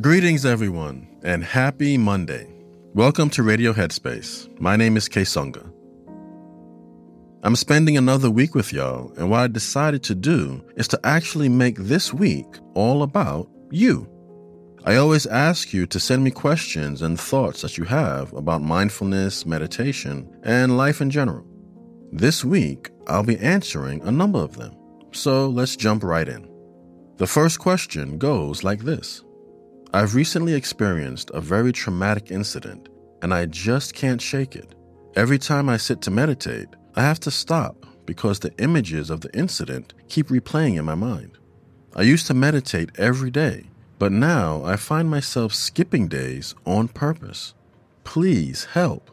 Greetings, everyone, and happy Monday. Welcome to Radio Headspace. My name is Kessonga. I'm spending another week with y'all, and what I decided to do is to actually make this week all about you. I always ask you to send me questions and thoughts that you have about mindfulness, meditation, and life in general. This week, I'll be answering a number of them. So let's jump right in. The first question goes like this I've recently experienced a very traumatic incident, and I just can't shake it. Every time I sit to meditate, I have to stop because the images of the incident keep replaying in my mind. I used to meditate every day, but now I find myself skipping days on purpose. Please help.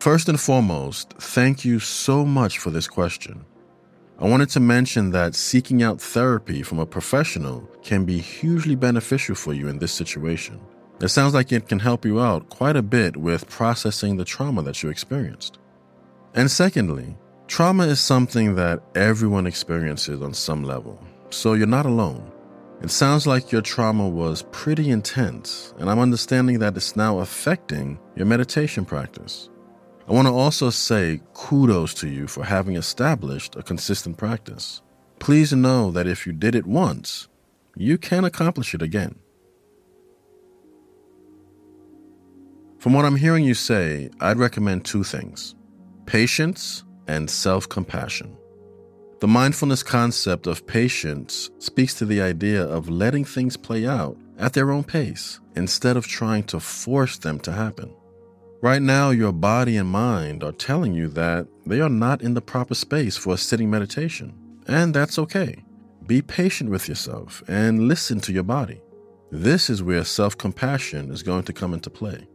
First and foremost, thank you so much for this question. I wanted to mention that seeking out therapy from a professional can be hugely beneficial for you in this situation. It sounds like it can help you out quite a bit with processing the trauma that you experienced. And secondly, trauma is something that everyone experiences on some level, so you're not alone. It sounds like your trauma was pretty intense, and I'm understanding that it's now affecting your meditation practice. I want to also say kudos to you for having established a consistent practice. Please know that if you did it once, you can accomplish it again. From what I'm hearing you say, I'd recommend two things patience and self compassion. The mindfulness concept of patience speaks to the idea of letting things play out at their own pace instead of trying to force them to happen. Right now, your body and mind are telling you that they are not in the proper space for a sitting meditation, and that's okay. Be patient with yourself and listen to your body. This is where self compassion is going to come into play.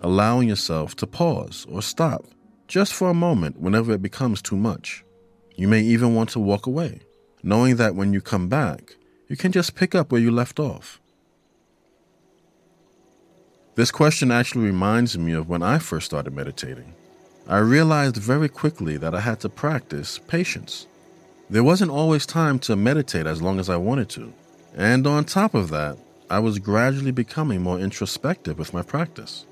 Allowing yourself to pause or stop just for a moment whenever it becomes too much. You may even want to walk away, knowing that when you come back, you can just pick up where you left off. This question actually reminds me of when I first started meditating. I realized very quickly that I had to practice patience. There wasn't always time to meditate as long as I wanted to. And on top of that, I was gradually becoming more introspective with my practice.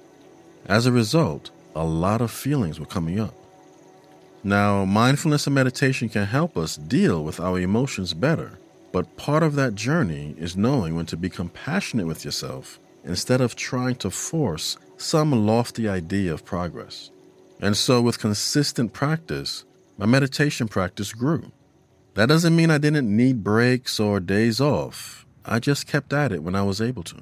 As a result, a lot of feelings were coming up. Now, mindfulness and meditation can help us deal with our emotions better, but part of that journey is knowing when to be compassionate with yourself instead of trying to force some lofty idea of progress. And so, with consistent practice, my meditation practice grew. That doesn't mean I didn't need breaks or days off, I just kept at it when I was able to.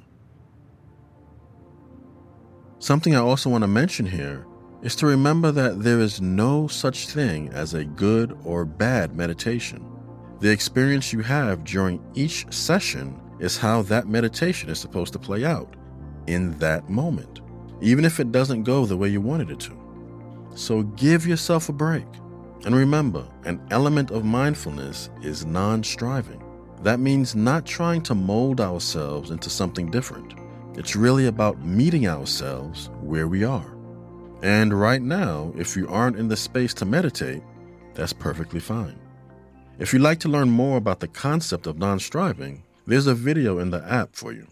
Something I also want to mention here is to remember that there is no such thing as a good or bad meditation. The experience you have during each session is how that meditation is supposed to play out in that moment, even if it doesn't go the way you wanted it to. So give yourself a break. And remember, an element of mindfulness is non striving. That means not trying to mold ourselves into something different. It's really about meeting ourselves where we are. And right now, if you aren't in the space to meditate, that's perfectly fine. If you'd like to learn more about the concept of non striving, there's a video in the app for you.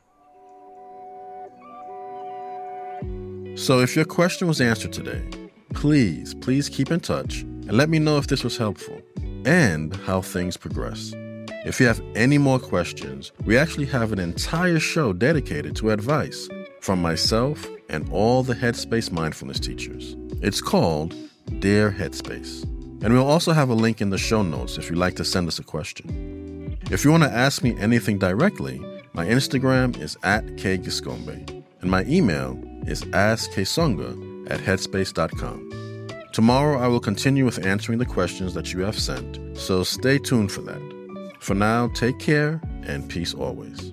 So, if your question was answered today, please, please keep in touch and let me know if this was helpful and how things progress. If you have any more questions, we actually have an entire show dedicated to advice from myself and all the Headspace mindfulness teachers. It's called Dear Headspace. And we'll also have a link in the show notes if you'd like to send us a question. If you want to ask me anything directly, my Instagram is at kgiscombe, and my email is asksonga at headspace.com. Tomorrow I will continue with answering the questions that you have sent, so stay tuned for that. For now, take care and peace always.